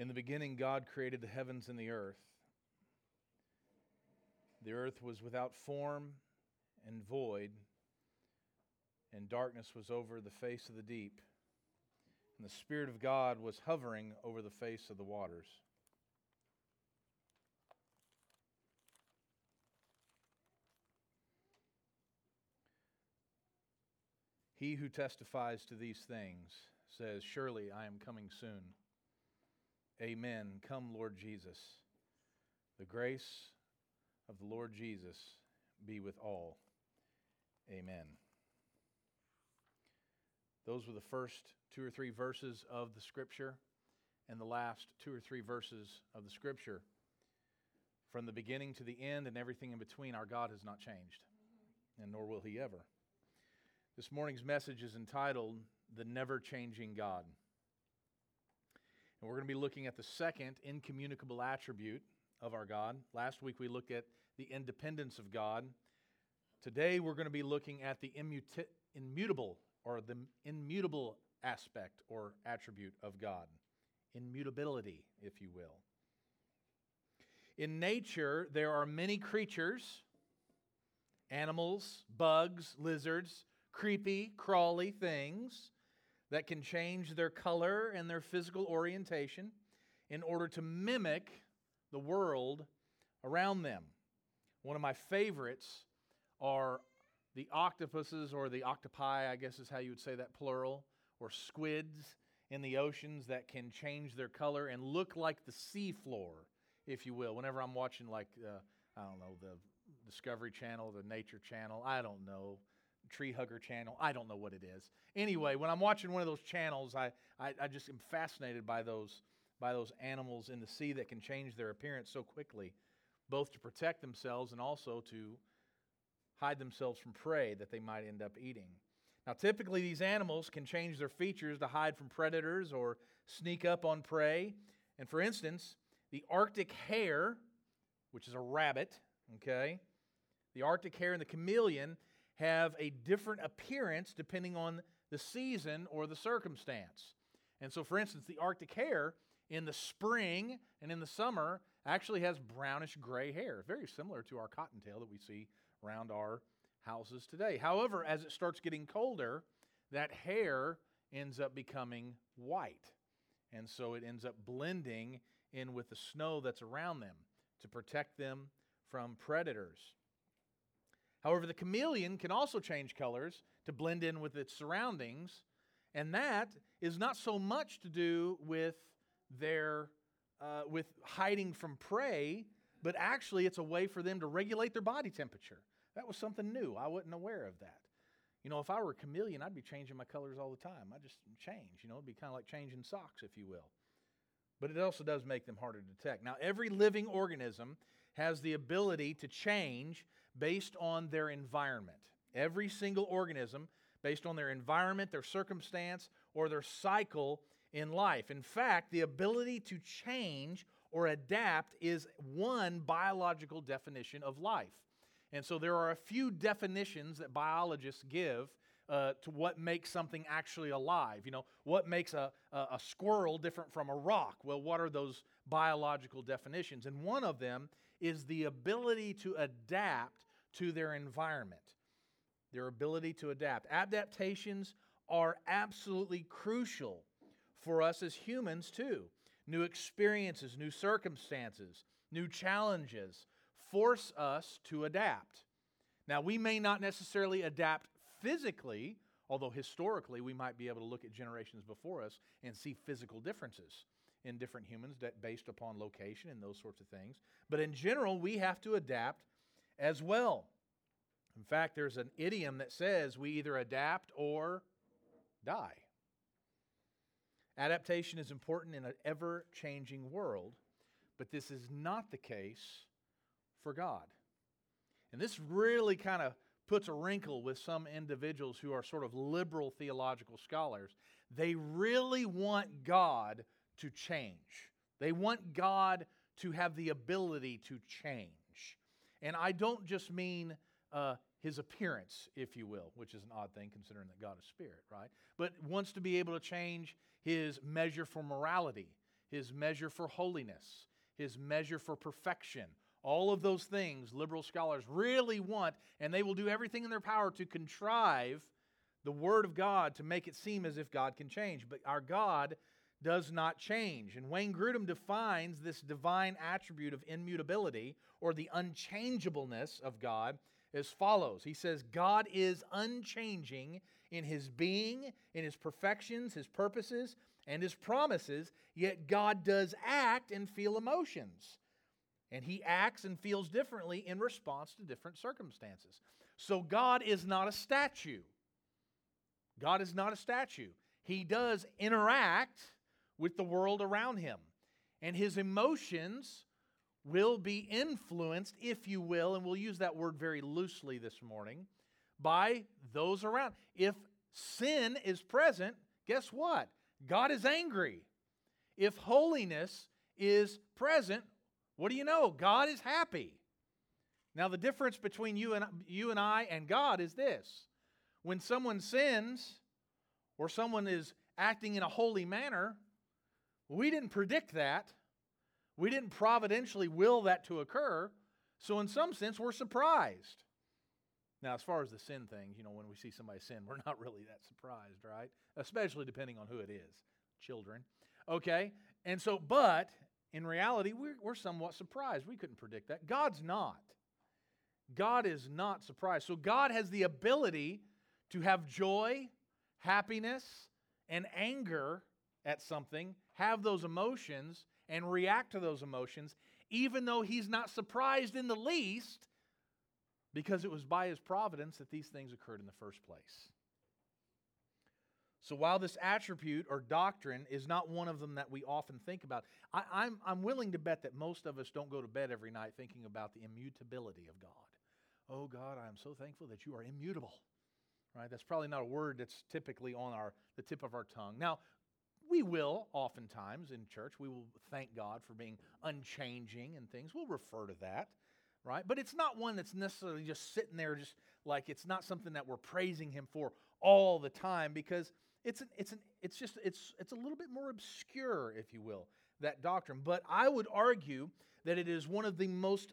In the beginning, God created the heavens and the earth. The earth was without form and void, and darkness was over the face of the deep, and the Spirit of God was hovering over the face of the waters. He who testifies to these things says, Surely I am coming soon. Amen. Come, Lord Jesus. The grace of the Lord Jesus be with all. Amen. Those were the first two or three verses of the Scripture and the last two or three verses of the Scripture. From the beginning to the end and everything in between, our God has not changed, and nor will He ever. This morning's message is entitled The Never Changing God. And we're going to be looking at the second incommunicable attribute of our God. Last week we looked at the independence of God. Today we're going to be looking at the immuti- immutable or the immutable aspect or attribute of God. Immutability, if you will. In nature, there are many creatures, animals, bugs, lizards, creepy, crawly things that can change their color and their physical orientation in order to mimic the world around them. One of my favorites are the octopuses or the octopi, I guess is how you would say that plural, or squids in the oceans that can change their color and look like the seafloor, if you will. Whenever I'm watching, like, uh, I don't know, the Discovery Channel, the Nature Channel, I don't know, Tree Hugger channel. I don't know what it is. Anyway, hmm. when I'm watching one of those channels, I, I, I, just am fascinated by those, by those animals in the sea that can change their appearance so quickly, both to protect themselves and also to hide themselves from prey that they might end up eating. Now, typically, these animals can change their features to hide from predators or sneak up on prey. And for instance, the Arctic hare, which is a rabbit, okay, the Arctic hare and the chameleon have a different appearance depending on the season or the circumstance. And so, for instance, the Arctic hare in the spring and in the summer actually has brownish gray hair, very similar to our cottontail that we see around our houses today. However, as it starts getting colder, that hair ends up becoming white. And so it ends up blending in with the snow that's around them to protect them from predators. However, the chameleon can also change colors to blend in with its surroundings, and that is not so much to do with their uh, with hiding from prey, but actually it's a way for them to regulate their body temperature. That was something new. I wasn't aware of that. You know, if I were a chameleon, I'd be changing my colors all the time. I just change. You know, it'd be kind of like changing socks, if you will. But it also does make them harder to detect. Now, every living organism has the ability to change based on their environment. Every single organism, based on their environment, their circumstance, or their cycle in life. In fact, the ability to change or adapt is one biological definition of life. And so there are a few definitions that biologists give uh, to what makes something actually alive. You know, what makes a, a, a, squirrel different from a rock? Well, what are those biological definitions? And one of them is the ability to adapt to their environment, their ability to adapt. Adaptations are absolutely crucial for us as humans, too. New experiences, new circumstances, new challenges force us to adapt. Now, we may not necessarily adapt physically, although historically we might be able to look at generations before us and see physical differences in different humans that based upon location and those sorts of things. But in general, we have to adapt as well. In fact, there's an idiom that says we either adapt or die. Adaptation is important in an ever changing world, but this is not the case for God. And this really kind of puts a wrinkle with some individuals who are sort of liberal theological scholars. They really want God to change, they want God to have the ability to change. And I don't just mean uh, his appearance, if you will, which is an odd thing considering that God is spirit, right? But wants to be able to change his measure for morality, his measure for holiness, his measure for perfection. All of those things liberal scholars really want, and they will do everything in their power to contrive the Word of God to make it seem as if God can change. But our God does not change. And Wayne Grudem defines this divine attribute of immutability or the unchangeableness of God as follows He says, God is unchanging in his being, in his perfections, his purposes, and his promises, yet God does act and feel emotions. And he acts and feels differently in response to different circumstances. So God is not a statue. God is not a statue. He does interact with the world around him. And his emotions will be influenced, if you will, and we'll use that word very loosely this morning, by those around. If sin is present, guess what? God is angry. If holiness is present, what do you know? God is happy. Now, the difference between you and, you and I and God is this when someone sins or someone is acting in a holy manner, we didn't predict that. We didn't providentially will that to occur. So, in some sense, we're surprised. Now, as far as the sin thing, you know, when we see somebody sin, we're not really that surprised, right? Especially depending on who it is children. Okay? And so, but in reality, we're, we're somewhat surprised. We couldn't predict that. God's not. God is not surprised. So, God has the ability to have joy, happiness, and anger at something, have those emotions, and react to those emotions, even though He's not surprised in the least because it was by his providence that these things occurred in the first place. So while this attribute or doctrine is not one of them that we often think about, I, am I'm, I'm willing to bet that most of us don't go to bed every night thinking about the immutability of God. Oh God, I am so thankful that you are immutable. Right? That's probably not a word that's typically on our the tip of our tongue. Now, we will oftentimes in church, we will thank God for being unchanging and things. We'll refer to that right? But it's not one that's necessarily just sitting there, just like it's not something that we're praising Him for all the time because it's an, it's an, it's just it's it's a little bit more obscure, if you will, that doctrine. But I would argue that it is one of the most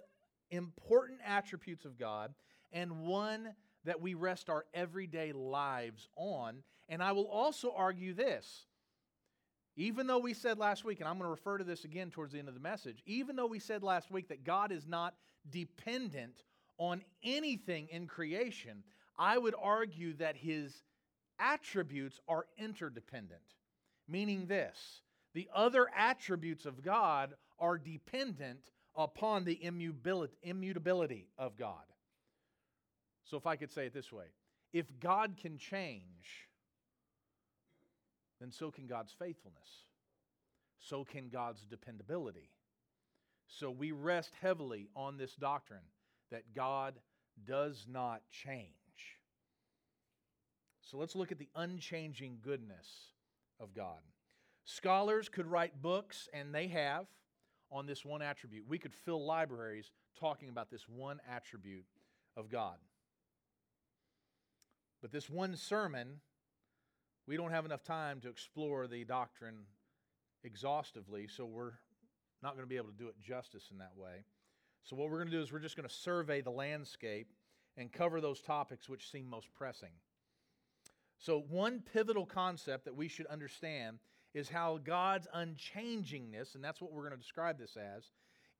important attributes of God and one that we rest our everyday lives on. And I will also argue this. Even though we said last week, and I'm going to refer to this again towards the end of the message, even though we said last week that God is not dependent on anything in creation, I would argue that his attributes are interdependent. Meaning this the other attributes of God are dependent upon the immutability of God. So, if I could say it this way if God can change, then so can God's faithfulness, so can God's dependability. So we rest heavily on this doctrine that God does not change. So let's look at the unchanging goodness of God. Scholars could write books, and they have, on this one attribute. We could fill libraries talking about this one attribute of God. But this one sermon, we don't have enough time to explore the doctrine exhaustively, so we're not going to be able to do it justice in that way. So, what we're going to do is we're just going to survey the landscape and cover those topics which seem most pressing. So, one pivotal concept that we should understand is how God's unchangingness, and that's what we're going to describe this as,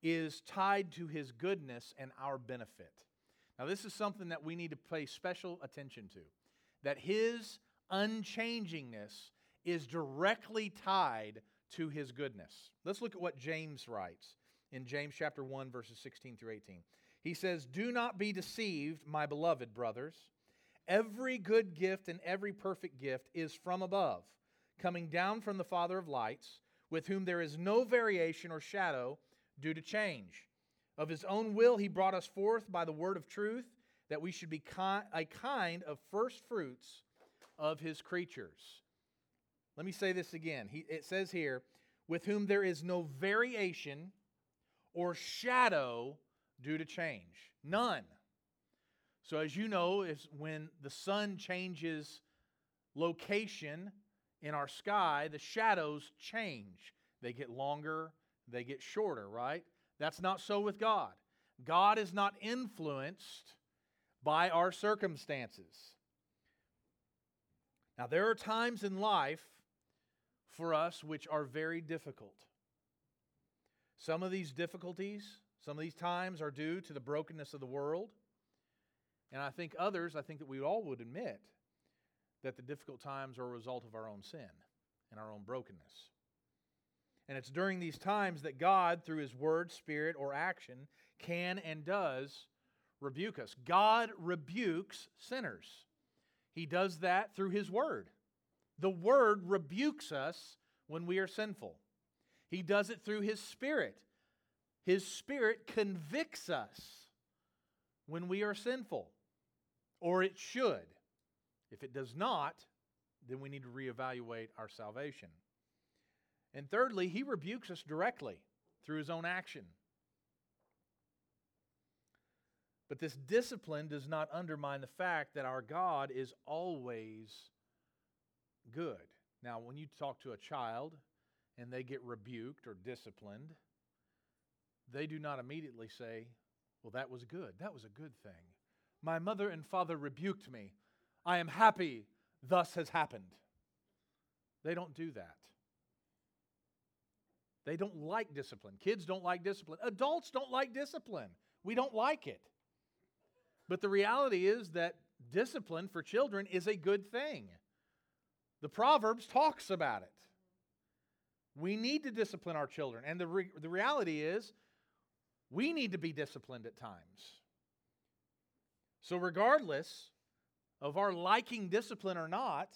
is tied to his goodness and our benefit. Now, this is something that we need to pay special attention to. That his unchangingness is directly tied to his goodness. Let's look at what James writes in James chapter 1 verses 16 through 18. He says, "Do not be deceived, my beloved brothers. Every good gift and every perfect gift is from above, coming down from the Father of lights, with whom there is no variation or shadow due to change. Of his own will he brought us forth by the word of truth, that we should be a kind of first fruits of his creatures." Let me say this again. He, it says here, with whom there is no variation or shadow due to change. None. So, as you know, is when the sun changes location in our sky, the shadows change. they get longer, they get shorter, right? That's not so with God. God is not influenced by our circumstances. Now, there are times in life for us which are very difficult. Some of these difficulties, some of these times are due to the brokenness of the world. And I think others, I think that we all would admit that the difficult times are a result of our own sin and our own brokenness. And it's during these times that God, through His Word, Spirit, or action, can and does rebuke us. God rebukes sinners. He does that through His Word. The Word rebukes us when we are sinful. He does it through His Spirit. His Spirit convicts us when we are sinful, or it should. If it does not, then we need to reevaluate our salvation. And thirdly, He rebukes us directly through His own action. But this discipline does not undermine the fact that our God is always good. Now, when you talk to a child and they get rebuked or disciplined, they do not immediately say, Well, that was good. That was a good thing. My mother and father rebuked me. I am happy. Thus has happened. They don't do that. They don't like discipline. Kids don't like discipline. Adults don't like discipline. We don't like it. But the reality is that discipline for children is a good thing. The Proverbs talks about it. We need to discipline our children. And the, re- the reality is, we need to be disciplined at times. So, regardless of our liking discipline or not,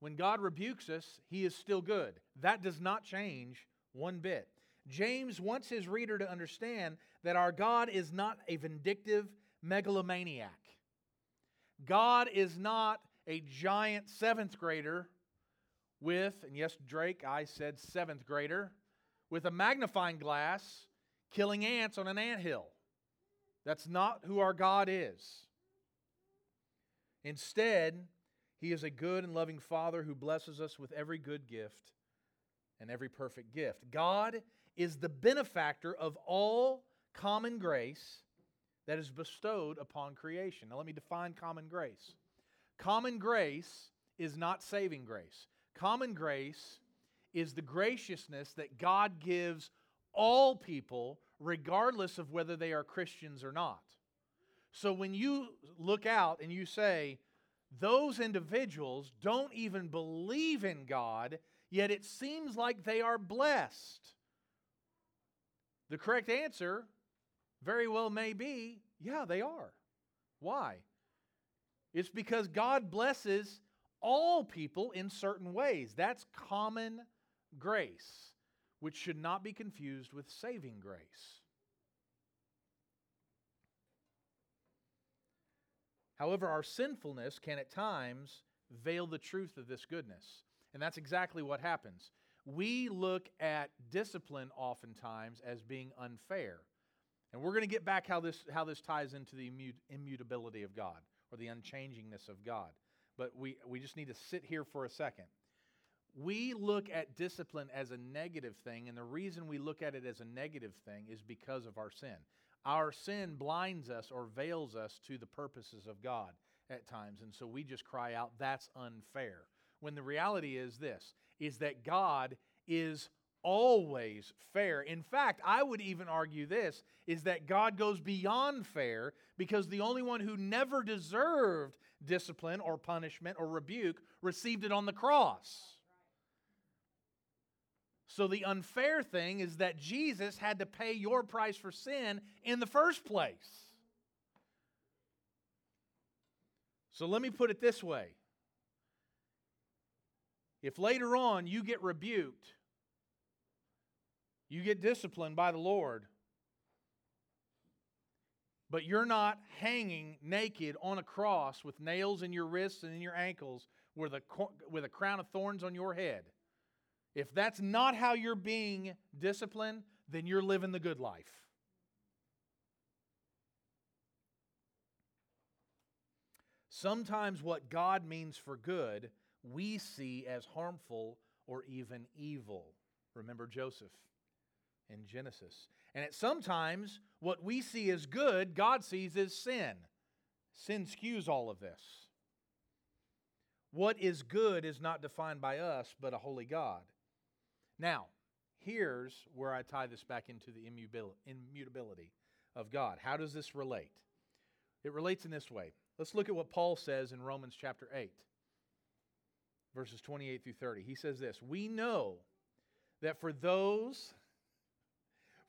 when God rebukes us, He is still good. That does not change one bit. James wants his reader to understand that our God is not a vindictive megalomaniac. God is not a giant seventh grader with, and yes, Drake, I said seventh grader, with a magnifying glass killing ants on an ant hill. That's not who our God is. Instead, He is a good and loving Father who blesses us with every good gift and every perfect gift. God is the benefactor of all common grace that is bestowed upon creation. Now, let me define common grace. Common grace is not saving grace. Common grace is the graciousness that God gives all people, regardless of whether they are Christians or not. So when you look out and you say, those individuals don't even believe in God, yet it seems like they are blessed. The correct answer very well may be yeah, they are. Why? It's because God blesses all people in certain ways. That's common grace, which should not be confused with saving grace. However, our sinfulness can at times veil the truth of this goodness. And that's exactly what happens. We look at discipline oftentimes as being unfair. And we're going to get back how this, how this ties into the immutability of God or the unchangingness of God. But we, we just need to sit here for a second. We look at discipline as a negative thing, and the reason we look at it as a negative thing is because of our sin. Our sin blinds us or veils us to the purposes of God at times, and so we just cry out, that's unfair. When the reality is this is that God is always fair. In fact, I would even argue this is that God goes beyond fair because the only one who never deserved discipline or punishment or rebuke received it on the cross. So the unfair thing is that Jesus had to pay your price for sin in the first place. So let me put it this way. If later on you get rebuked you get disciplined by the Lord, but you're not hanging naked on a cross with nails in your wrists and in your ankles with a, with a crown of thorns on your head. If that's not how you're being disciplined, then you're living the good life. Sometimes what God means for good, we see as harmful or even evil Remember Joseph in Genesis. And at sometimes, what we see as good, God sees as sin. Sin skews all of this. What is good is not defined by us, but a holy God. Now, here's where I tie this back into the immutability of God. How does this relate? It relates in this way. Let's look at what Paul says in Romans chapter 8, verses 28 through 30. He says this We know that for those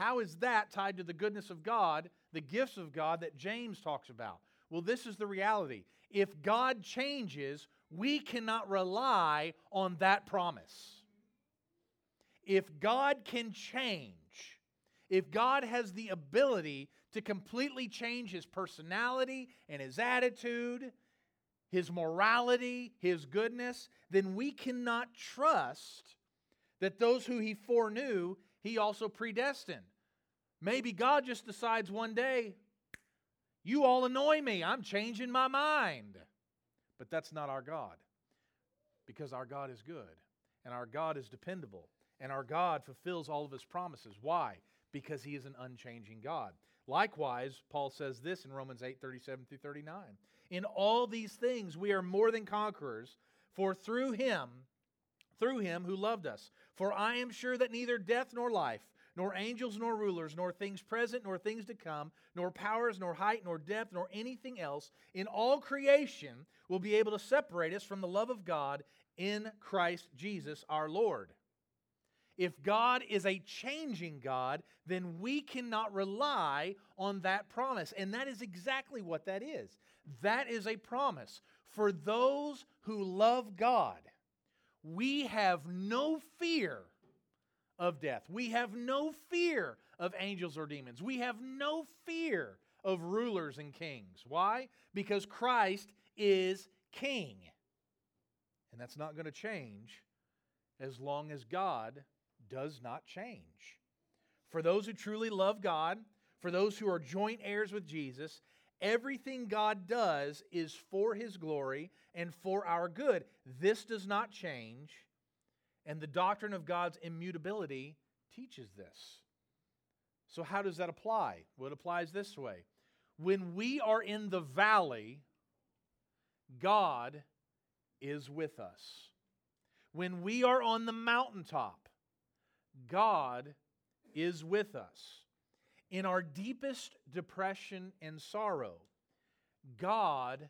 How is that tied to the goodness of God, the gifts of God that James talks about? Well, this is the reality. If God changes, we cannot rely on that promise. If God can change, if God has the ability to completely change his personality and his attitude, his morality, his goodness, then we cannot trust that those who he foreknew, he also predestined. Maybe God just decides one day, you all annoy me, I'm changing my mind. But that's not our God, because our God is good, and our God is dependable, and our God fulfills all of his promises. Why? Because he is an unchanging God. Likewise, Paul says this in Romans 8 37 through 39. In all these things we are more than conquerors, for through him, through him who loved us. For I am sure that neither death nor life, nor angels nor rulers, nor things present nor things to come, nor powers, nor height, nor depth, nor anything else in all creation will be able to separate us from the love of God in Christ Jesus our Lord. If God is a changing God, then we cannot rely on that promise. And that is exactly what that is. That is a promise for those who love God we have no fear of death. We have no fear of angels or demons. We have no fear of rulers and kings. Why? Because Christ is king. And that's not going to change as long as God does not change. For those who truly love God, for those who are joint heirs with Jesus, Everything God does is for His glory and for our good. This does not change, and the doctrine of God's immutability teaches this. So, how does that apply? Well, it applies this way when we are in the valley, God is with us. When we are on the mountaintop, God is with us. In our deepest depression and sorrow, God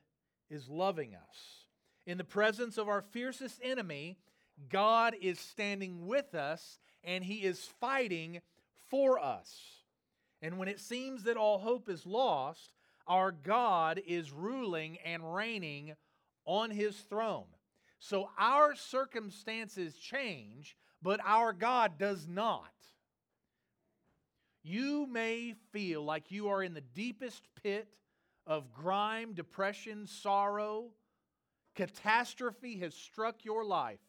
is loving us. In the presence of our fiercest enemy, God is standing with us and He is fighting for us. And when it seems that all hope is lost, our God is ruling and reigning on His throne. So our circumstances change, but our God does not. You may feel like you are in the deepest pit of grime, depression, sorrow. Catastrophe has struck your life.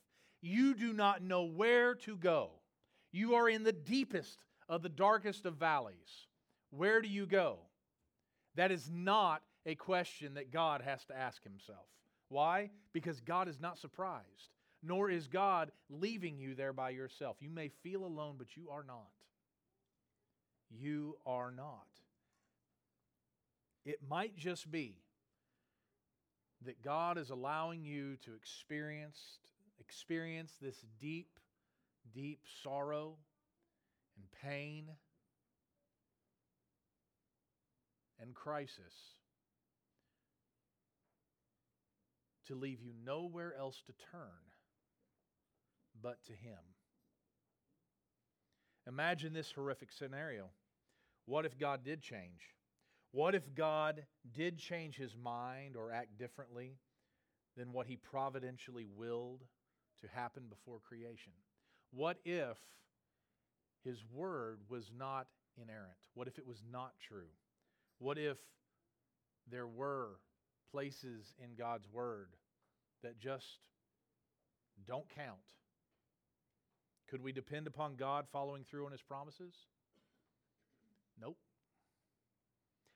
You do not know where to go. You are in the deepest of the darkest of valleys. Where do you go? That is not a question that God has to ask himself. Why? Because God is not surprised, nor is God leaving you there by yourself. You may feel alone, but you are not you are not. It might just be that God is allowing you to experience, experience this deep, deep sorrow and pain and crisis to leave you nowhere else to turn but to Him. Imagine this horrific scenario. What if God did change? What if God did change his mind or act differently than what he providentially willed to happen before creation? What if his word was not inerrant? What if it was not true? What if there were places in God's word that just don't count? Could we depend upon God following through on his promises? Nope.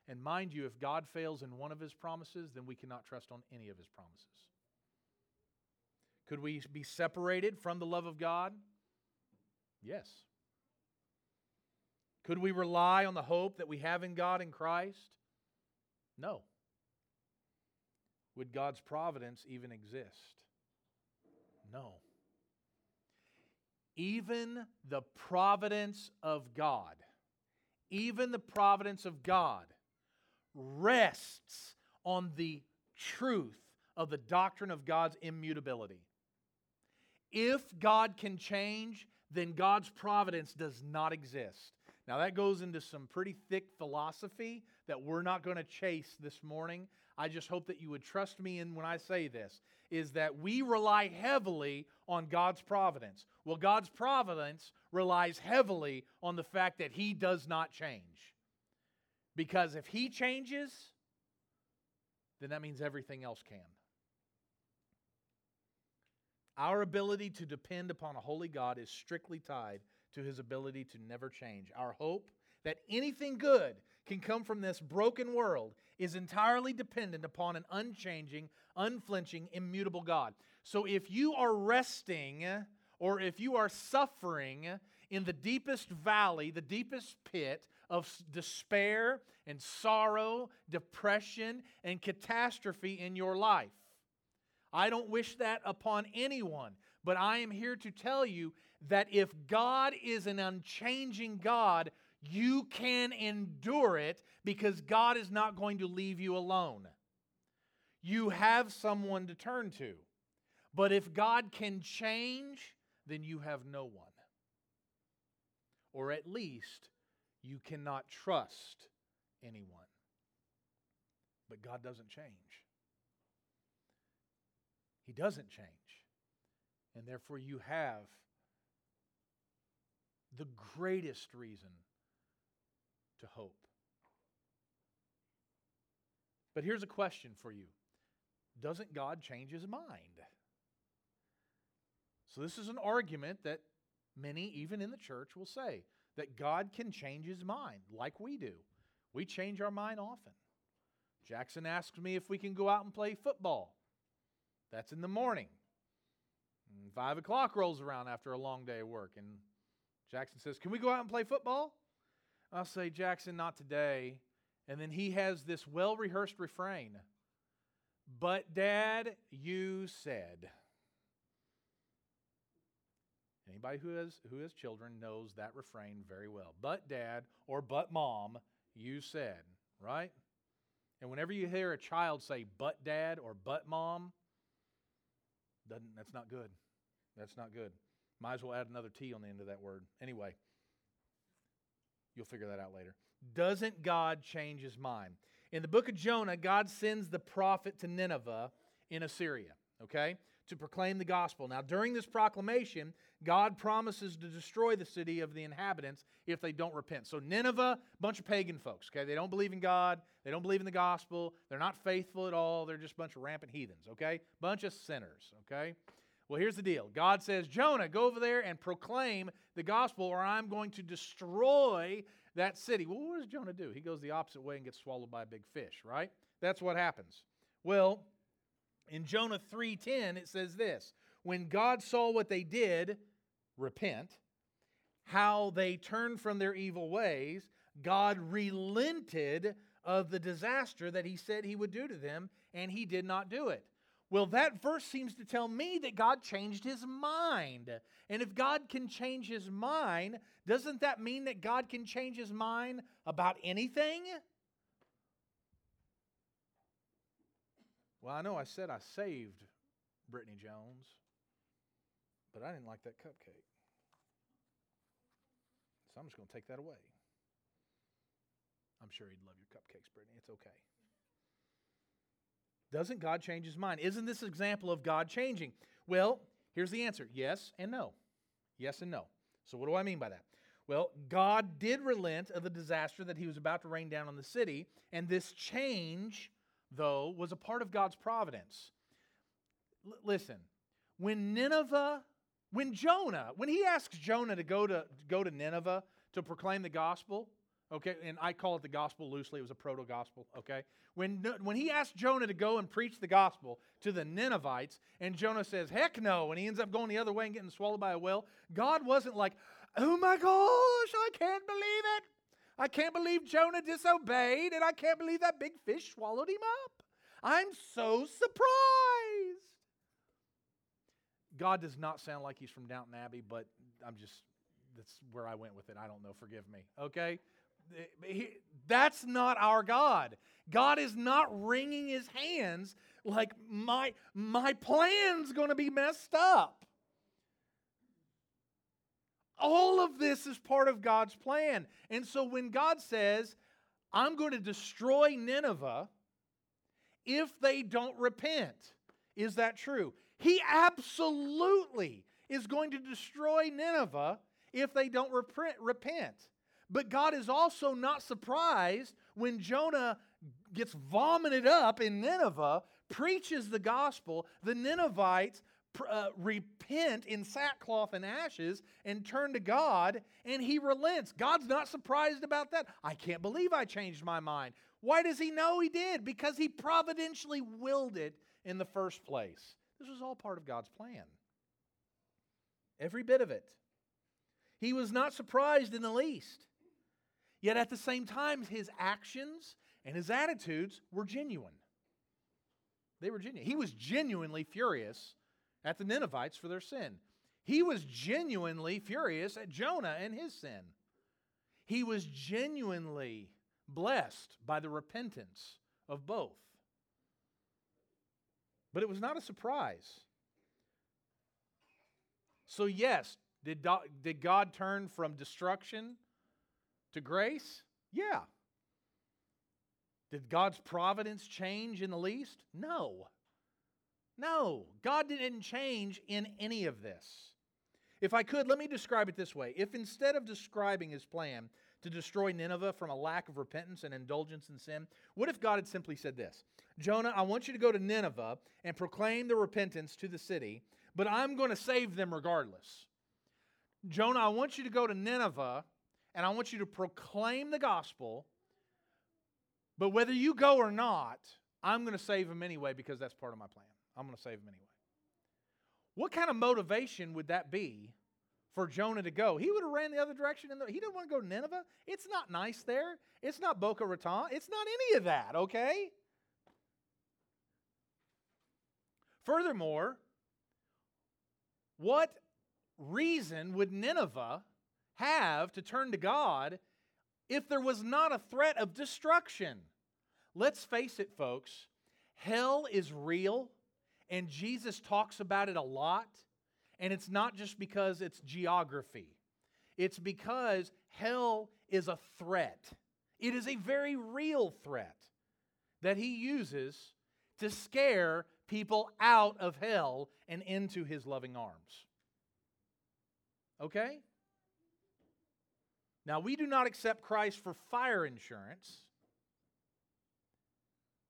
And mind you, if God fails in one of his promises, then we cannot trust on any of his promises. Could we be separated from the love of God? Yes. Could we rely on the hope that we have in God in Christ? No. Would God's providence even exist? No. Even the providence of God, even the providence of God rests on the truth of the doctrine of God's immutability. If God can change, then God's providence does not exist. Now, that goes into some pretty thick philosophy that we're not going to chase this morning. I just hope that you would trust me in when I say this is that we rely heavily on God's providence. Well, God's providence relies heavily on the fact that He does not change. Because if He changes, then that means everything else can. Our ability to depend upon a holy God is strictly tied to his ability to never change. Our hope that anything good can come from this broken world is entirely dependent upon an unchanging, unflinching, immutable God. So if you are resting or if you are suffering in the deepest valley, the deepest pit of despair and sorrow, depression, and catastrophe in your life, I don't wish that upon anyone, but I am here to tell you that if God is an unchanging God, you can endure it because God is not going to leave you alone. You have someone to turn to. But if God can change, then you have no one. Or at least you cannot trust anyone. But God doesn't change. He doesn't change. And therefore, you have the greatest reason to hope. But here's a question for you Doesn't God change his mind? So, this is an argument that many, even in the church, will say that God can change his mind like we do. We change our mind often. Jackson asks me if we can go out and play football. That's in the morning. And five o'clock rolls around after a long day of work, and Jackson says, Can we go out and play football? I'll say, Jackson, not today. And then he has this well rehearsed refrain But, Dad, you said. Anybody who has, who has children knows that refrain very well. But, Dad, or but, Mom, you said, right? And whenever you hear a child say, but, Dad, or but, Mom, doesn't, that's not good. That's not good. Might as well add another T on the end of that word. Anyway, you'll figure that out later. Doesn't God change his mind? In the book of Jonah, God sends the prophet to Nineveh in Assyria, okay, to proclaim the gospel. Now, during this proclamation, God promises to destroy the city of the inhabitants if they don't repent. So, Nineveh, bunch of pagan folks, okay? They don't believe in God, they don't believe in the gospel, they're not faithful at all, they're just a bunch of rampant heathens, okay? Bunch of sinners, okay? Well, here's the deal God says, Jonah, go over there and proclaim the gospel, or I'm going to destroy that city. Well, what does Jonah do? He goes the opposite way and gets swallowed by a big fish, right? That's what happens. Well, in Jonah 3:10 it says this, when God saw what they did, repent, how they turned from their evil ways, God relented of the disaster that he said he would do to them, and he did not do it. Well, that verse seems to tell me that God changed his mind. And if God can change his mind, doesn't that mean that God can change his mind about anything? Well, I know I said I saved Brittany Jones, but I didn't like that cupcake. So I'm just going to take that away. I'm sure he'd love your cupcakes, Brittany. It's okay. Doesn't God change his mind? Isn't this example of God changing? Well, here's the answer yes and no. Yes and no. So, what do I mean by that? Well, God did relent of the disaster that he was about to rain down on the city, and this change, though, was a part of God's providence. L- listen, when Nineveh, when Jonah, when he asks Jonah to go to, go to Nineveh to proclaim the gospel, okay, and I call it the gospel loosely, it was a proto gospel, okay? When, when he asked Jonah to go and preach the gospel to the Ninevites, and Jonah says, heck no, and he ends up going the other way and getting swallowed by a whale, God wasn't like, oh my gosh, I can't believe it. I can't believe Jonah disobeyed, and I can't believe that big fish swallowed him up. I'm so surprised. God does not sound like he's from Downton Abbey, but I'm just, that's where I went with it. I don't know. Forgive me. Okay? That's not our God. God is not wringing his hands like my, my plan's going to be messed up. All of this is part of God's plan. And so when God says, I'm going to destroy Nineveh if they don't repent, is that true? He absolutely is going to destroy Nineveh if they don't repent. But God is also not surprised when Jonah gets vomited up in Nineveh, preaches the gospel, the Ninevites uh, repent in sackcloth and ashes and turn to God, and he relents. God's not surprised about that. I can't believe I changed my mind. Why does he know he did? Because he providentially willed it in the first place. This was all part of God's plan. Every bit of it. He was not surprised in the least. Yet at the same time, his actions and his attitudes were genuine. They were genuine. He was genuinely furious at the Ninevites for their sin. He was genuinely furious at Jonah and his sin. He was genuinely blessed by the repentance of both. But it was not a surprise. So, yes, did, did God turn from destruction to grace? Yeah. Did God's providence change in the least? No. No, God didn't change in any of this. If I could, let me describe it this way. If instead of describing his plan to destroy Nineveh from a lack of repentance and indulgence in sin, what if God had simply said this Jonah, I want you to go to Nineveh and proclaim the repentance to the city, but I'm going to save them regardless. Jonah, I want you to go to Nineveh and I want you to proclaim the gospel, but whether you go or not, I'm going to save them anyway because that's part of my plan. I'm going to save them anyway. What kind of motivation would that be for Jonah to go? He would have ran the other direction. And he didn't want to go to Nineveh. It's not nice there. It's not Boca Raton. It's not any of that, okay? Furthermore, what reason would Nineveh have to turn to God if there was not a threat of destruction? Let's face it, folks, hell is real and Jesus talks about it a lot. And it's not just because it's geography, it's because hell is a threat. It is a very real threat that he uses to scare people out of hell and into his loving arms. Okay? Now, we do not accept Christ for fire insurance,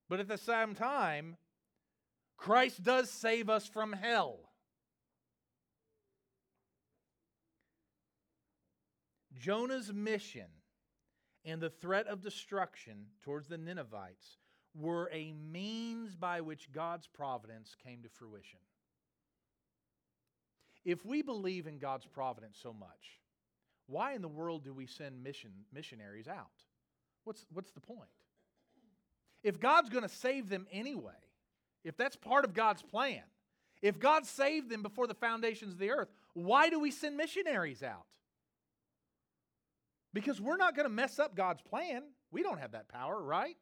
but at the same time, Christ does save us from hell. Jonah's mission and the threat of destruction towards the Ninevites were a means by which God's providence came to fruition. If we believe in God's providence so much, why in the world do we send mission, missionaries out? What's, what's the point? If God's going to save them anyway, if that's part of God's plan, if God saved them before the foundations of the earth, why do we send missionaries out? Because we're not going to mess up God's plan. We don't have that power, right?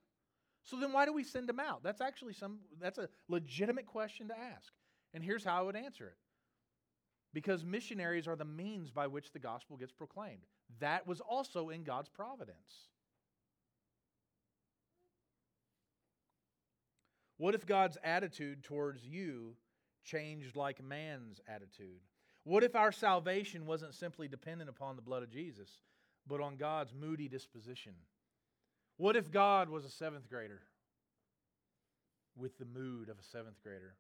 So then why do we send them out? That's actually some that's a legitimate question to ask. And here's how I would answer it. Because missionaries are the means by which the gospel gets proclaimed. That was also in God's providence. What if God's attitude towards you changed like man's attitude? What if our salvation wasn't simply dependent upon the blood of Jesus, but on God's moody disposition? What if God was a seventh grader with the mood of a seventh grader?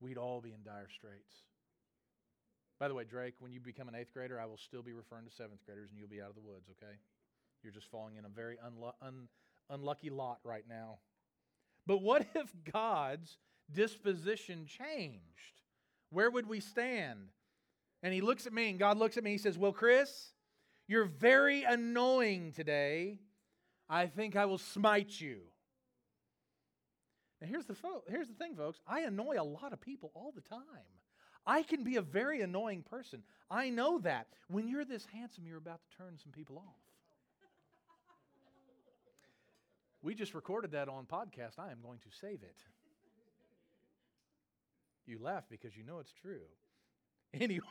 We'd all be in dire straits. By the way, Drake, when you become an eighth grader, I will still be referring to seventh graders and you'll be out of the woods, okay? You're just falling in a very unlu- un- unlucky lot right now. But what if God's disposition changed? Where would we stand? And he looks at me, and God looks at me, he says, Well, Chris, you're very annoying today. I think I will smite you. Now, here's the, fo- here's the thing, folks. I annoy a lot of people all the time. I can be a very annoying person. I know that. When you're this handsome, you're about to turn some people off. We just recorded that on podcast. I am going to save it. You laugh because you know it's true. Anyway,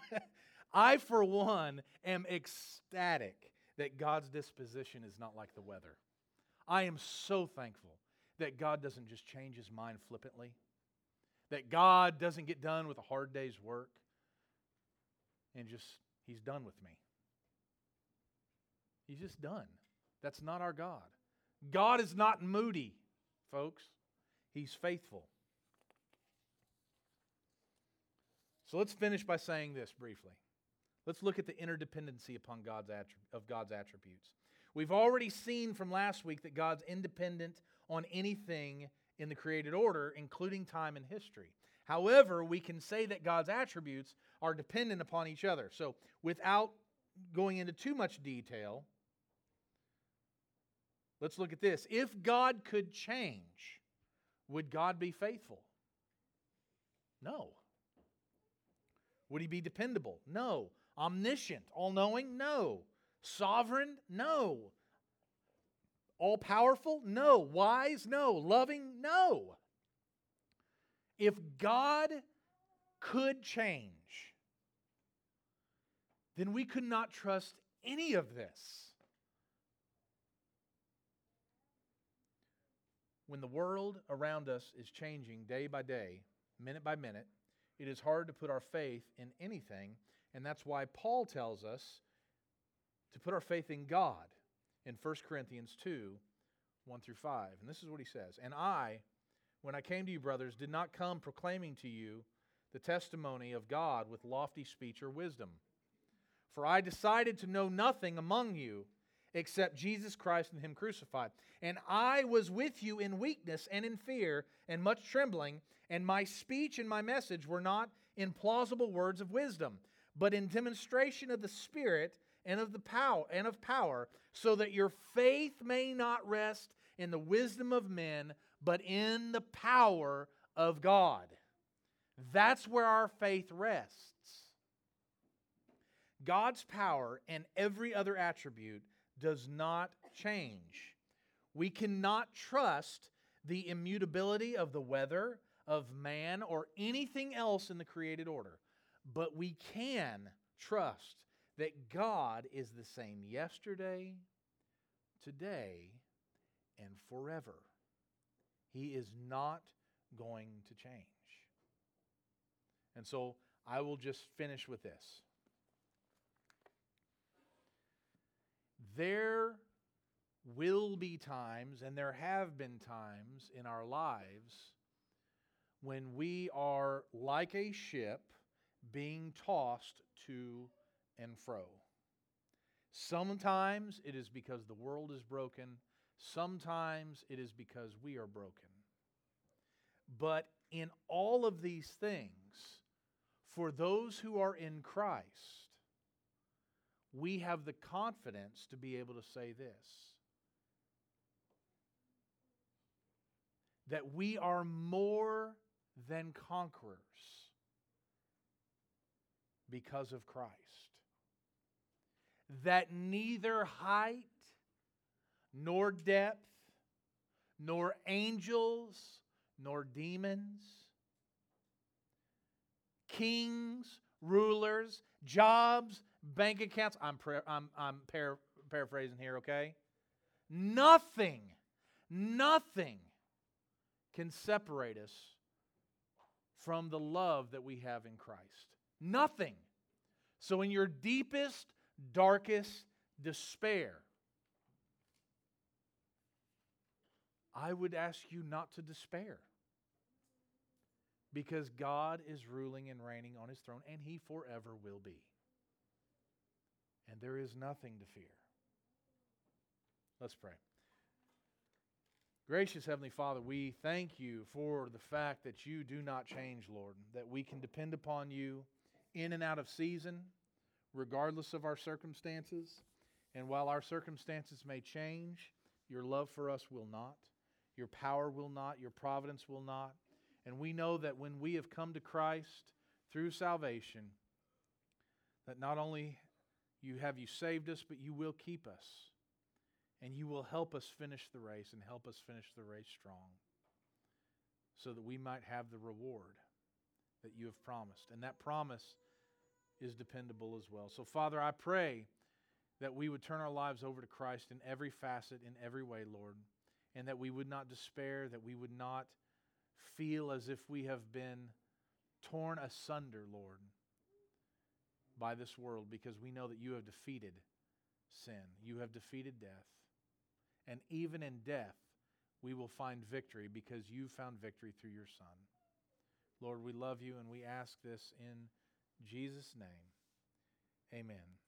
I, for one, am ecstatic that God's disposition is not like the weather. I am so thankful that God doesn't just change his mind flippantly, that God doesn't get done with a hard day's work and just, he's done with me. He's just done. That's not our God. God is not moody, folks. He's faithful. So let's finish by saying this briefly. Let's look at the interdependency upon God's of God's attributes. We've already seen from last week that God's independent on anything in the created order, including time and history. However, we can say that God's attributes are dependent upon each other. So, without going into too much detail, let's look at this. If God could change, would God be faithful? No. Would he be dependable? No. Omniscient, all knowing? No. Sovereign? No. All powerful? No. Wise? No. Loving? No. If God could change, then we could not trust any of this. When the world around us is changing day by day, minute by minute, it is hard to put our faith in anything, and that's why Paul tells us to put our faith in God in 1 Corinthians 2 1 through 5. And this is what he says And I, when I came to you, brothers, did not come proclaiming to you the testimony of God with lofty speech or wisdom. For I decided to know nothing among you except Jesus Christ and Him crucified. And I was with you in weakness and in fear and much trembling, and my speech and my message were not in plausible words of wisdom, but in demonstration of the Spirit and of the power and of power, so that your faith may not rest in the wisdom of men, but in the power of God. That's where our faith rests. God's power and every other attribute does not change. We cannot trust the immutability of the weather, of man, or anything else in the created order. But we can trust that God is the same yesterday, today, and forever. He is not going to change. And so I will just finish with this. There will be times, and there have been times in our lives when we are like a ship being tossed to and fro. Sometimes it is because the world is broken, sometimes it is because we are broken. But in all of these things, for those who are in Christ, we have the confidence to be able to say this that we are more than conquerors because of Christ. That neither height, nor depth, nor angels, nor demons, kings, rulers, jobs, bank accounts. I'm, pra- I'm, I'm par- paraphrasing here, okay? Nothing, nothing can separate us from the love that we have in Christ. Nothing. So, in your deepest, darkest despair, I would ask you not to despair. Because God is ruling and reigning on his throne, and he forever will be. And there is nothing to fear. Let's pray. Gracious Heavenly Father, we thank you for the fact that you do not change, Lord, that we can depend upon you in and out of season, regardless of our circumstances. And while our circumstances may change, your love for us will not. Your power will not, your providence will not. And we know that when we have come to Christ through salvation, that not only you have you saved us, but you will keep us. And you will help us finish the race and help us finish the race strong so that we might have the reward that you have promised. And that promise is dependable as well. So, Father, I pray that we would turn our lives over to Christ in every facet, in every way, Lord and that we would not despair, that we would not feel as if we have been torn asunder, Lord, by this world, because we know that you have defeated sin, you have defeated death. And even in death, we will find victory because you found victory through your Son. Lord, we love you and we ask this in Jesus' name. Amen.